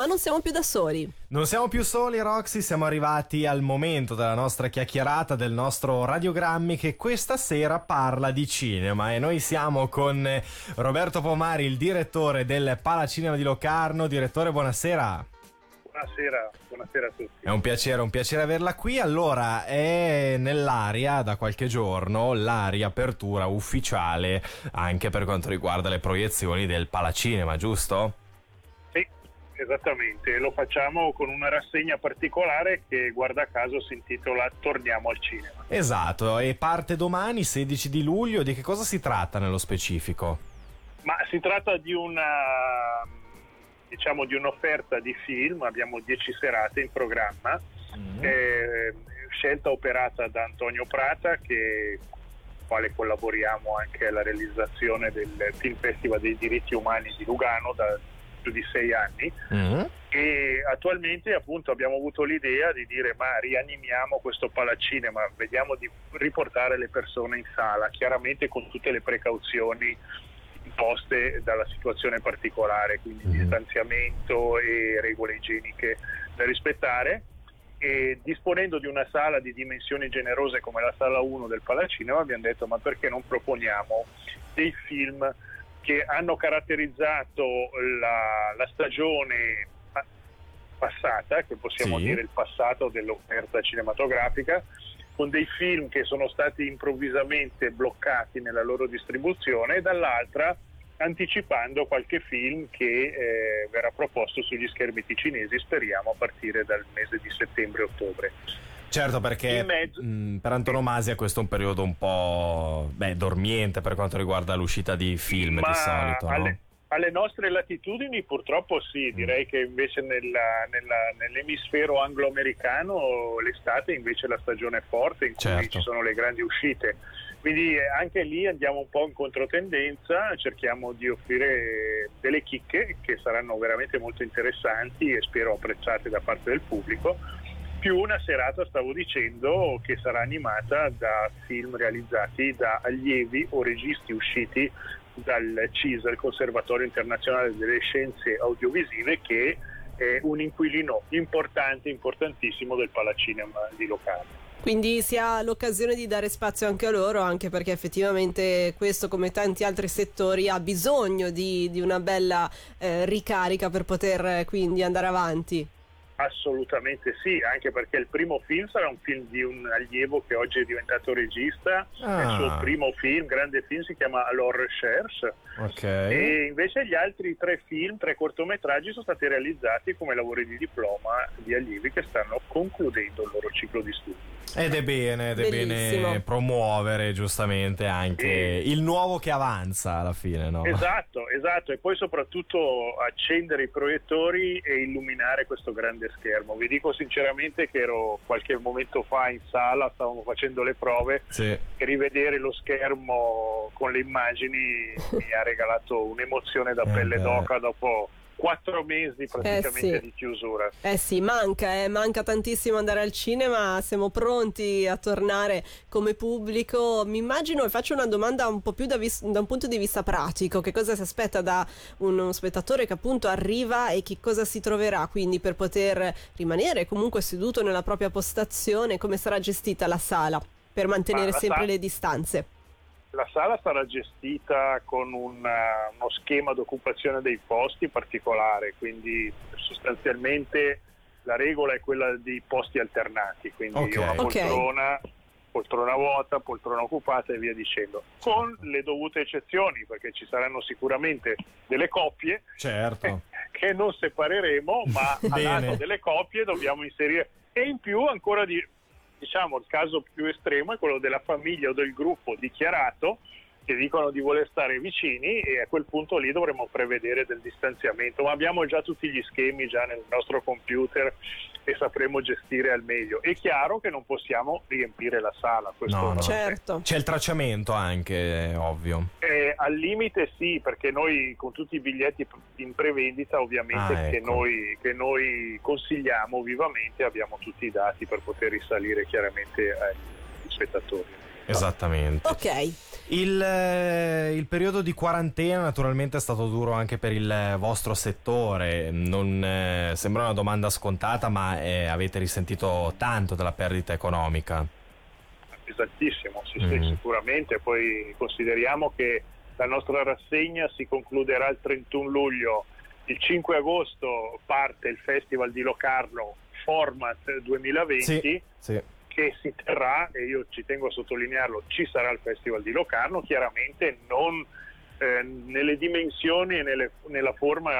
Ma non siamo più da soli. Non siamo più soli, Roxy, siamo arrivati al momento della nostra chiacchierata, del nostro radiogrammi che questa sera parla di cinema e noi siamo con Roberto Pomari, il direttore del Palacinema di Locarno. Direttore, buonasera. Buonasera, buonasera a tutti. È un piacere, un piacere averla qui. Allora, è nell'aria da qualche giorno la riapertura ufficiale anche per quanto riguarda le proiezioni del Palacinema, giusto? Esattamente, lo facciamo con una rassegna particolare che guarda caso si intitola Torniamo al cinema. Esatto, e parte domani 16 di luglio, di che cosa si tratta nello specifico? Ma si tratta di una diciamo di un'offerta di film, abbiamo 10 serate in programma, mm-hmm. eh, scelta operata da Antonio Prata che quale collaboriamo anche alla realizzazione del Film Festival dei diritti umani di Lugano da più di sei anni mm-hmm. e attualmente appunto abbiamo avuto l'idea di dire ma rianimiamo questo palacinema, vediamo di riportare le persone in sala, chiaramente con tutte le precauzioni imposte dalla situazione particolare, quindi mm-hmm. distanziamento e regole igieniche da rispettare e disponendo di una sala di dimensioni generose come la sala 1 del Palacinema abbiamo detto ma perché non proponiamo dei film che hanno caratterizzato la, la stagione passata, che possiamo sì. dire il passato dell'offerta cinematografica, con dei film che sono stati improvvisamente bloccati nella loro distribuzione e dall'altra anticipando qualche film che eh, verrà proposto sugli schermi cinesi, speriamo a partire dal mese di settembre-ottobre. Certo, perché mezzo... mh, per antonomasia questo è un periodo un po' beh, dormiente per quanto riguarda l'uscita di film Ma di solito. Alle, no? alle nostre latitudini purtroppo sì, mm. direi che invece nella, nella, nell'emisfero anglo-americano l'estate invece è la stagione forte in cui certo. ci sono le grandi uscite. Quindi eh, anche lì andiamo un po' in controtendenza, cerchiamo di offrire delle chicche che saranno veramente molto interessanti e spero apprezzate da parte del pubblico più una serata, stavo dicendo, che sarà animata da film realizzati da allievi o registi usciti dal CISA, il Conservatorio Internazionale delle Scienze Audiovisive, che è un inquilino importante, importantissimo del Palacinema di Locarno. Quindi si ha l'occasione di dare spazio anche a loro, anche perché effettivamente questo, come tanti altri settori, ha bisogno di, di una bella eh, ricarica per poter eh, quindi andare avanti. Assolutamente sì, anche perché il primo film sarà un film di un allievo che oggi è diventato regista, ah. il suo primo film, grande film, si chiama Alors Recherche okay. e invece gli altri tre film, tre cortometraggi sono stati realizzati come lavori di diploma di allievi che stanno concludendo il loro ciclo di studi. Ed è bene, ed è Bellissimo. bene promuovere giustamente anche e... il nuovo che avanza alla fine, no? Esatto, esatto, e poi soprattutto accendere i proiettori e illuminare questo grande schermo. Vi dico sinceramente che ero qualche momento fa in sala, stavamo facendo le prove sì. e rivedere lo schermo con le immagini mi ha regalato un'emozione da eh pelle beh. d'oca dopo quattro mesi praticamente eh sì. di chiusura. Eh sì, manca, eh, manca tantissimo andare al cinema, siamo pronti a tornare come pubblico. Mi immagino e faccio una domanda un po' più da, vis- da un punto di vista pratico, che cosa si aspetta da uno spettatore che appunto arriva e che cosa si troverà quindi per poter rimanere comunque seduto nella propria postazione, come sarà gestita la sala per mantenere sempre sala... le distanze? La sala sarà gestita con un, uh, uno schema di occupazione dei posti particolare, quindi sostanzialmente la regola è quella di posti alternati, quindi okay. una poltrona, okay. poltrona vuota, poltrona occupata e via dicendo, con le dovute eccezioni, perché ci saranno sicuramente delle coppie certo. che non separeremo, ma a lato delle coppie dobbiamo inserire e in più ancora di diciamo il caso più estremo è quello della famiglia o del gruppo dichiarato che dicono di voler stare vicini e a quel punto lì dovremmo prevedere del distanziamento, ma abbiamo già tutti gli schemi già nel nostro computer e sapremo gestire al meglio. È chiaro che non possiamo riempire la sala, questo no, no. Certo. C'è il tracciamento anche, ovvio. Eh, al limite sì, perché noi con tutti i biglietti in prevendita ovviamente ah, ecco. che, noi, che, noi, consigliamo vivamente abbiamo tutti i dati per poter risalire chiaramente agli spettatori. Esattamente. Ok. Il, eh, il, periodo di quarantena naturalmente è stato duro anche per il vostro settore, non, eh, sembra una domanda scontata ma eh, avete risentito tanto della perdita economica. Esattissimo, sì, mm. sì, sicuramente, poi consideriamo che la nostra rassegna si concluderà il 31 luglio, il 5 agosto parte il Festival di Locarno Format 2020. Sì, sì che si terrà, e io ci tengo a sottolinearlo, ci sarà il Festival di Locarno, chiaramente non eh, nelle dimensioni e nelle, nella forma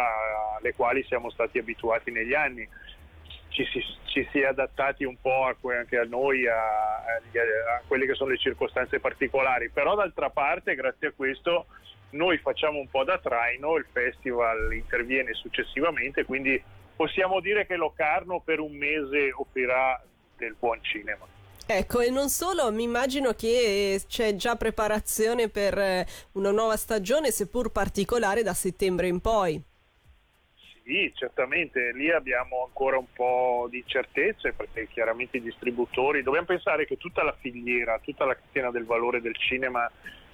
alle quali siamo stati abituati negli anni. Ci si, ci si è adattati un po' a, anche a noi, a, a, quelle che sono le circostanze particolari, però d'altra parte grazie a questo noi facciamo un po' da traino, il festival interviene successivamente, quindi possiamo dire che Locarno per un mese offrirà del buon cinema. Ecco, e non solo, mi immagino che c'è già preparazione per eh, una nuova stagione, seppur particolare, da settembre in poi. Sì, certamente, lì abbiamo ancora un po' di certezze perché chiaramente i distributori, dobbiamo pensare che tutta la filiera, tutta la catena del valore del cinema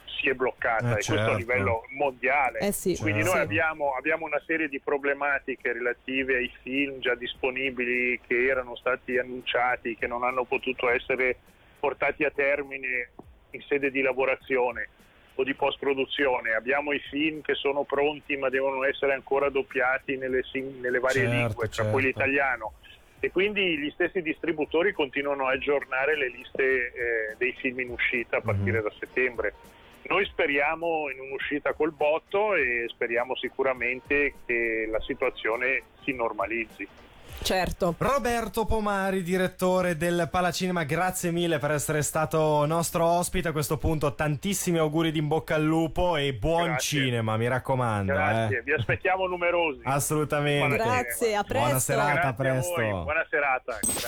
si è bloccata eh, e certo. questo a livello mondiale. Eh sì. Quindi certo. noi abbiamo, abbiamo, una serie di problematiche relative ai film già disponibili che erano stati annunciati, che non hanno potuto essere portati a termine in sede di lavorazione o di post produzione. Abbiamo i film che sono pronti ma devono essere ancora doppiati nelle, nelle varie certo, lingue, tra certo. cui l'italiano e quindi gli stessi distributori continuano a aggiornare le liste eh, dei film in uscita a partire mm-hmm. da settembre. Noi speriamo in un'uscita col botto e speriamo sicuramente che la situazione si normalizzi. Certo. Roberto Pomari, direttore del Palacinema, grazie mille per essere stato nostro ospite. A questo punto tantissimi auguri di in bocca al lupo e buon Grazie. cinema, mi raccomando. Grazie, eh. vi aspettiamo numerosi. Assolutamente. Grazie, a presto. Buona serata, a Grazie a presto. buona serata. Grazie.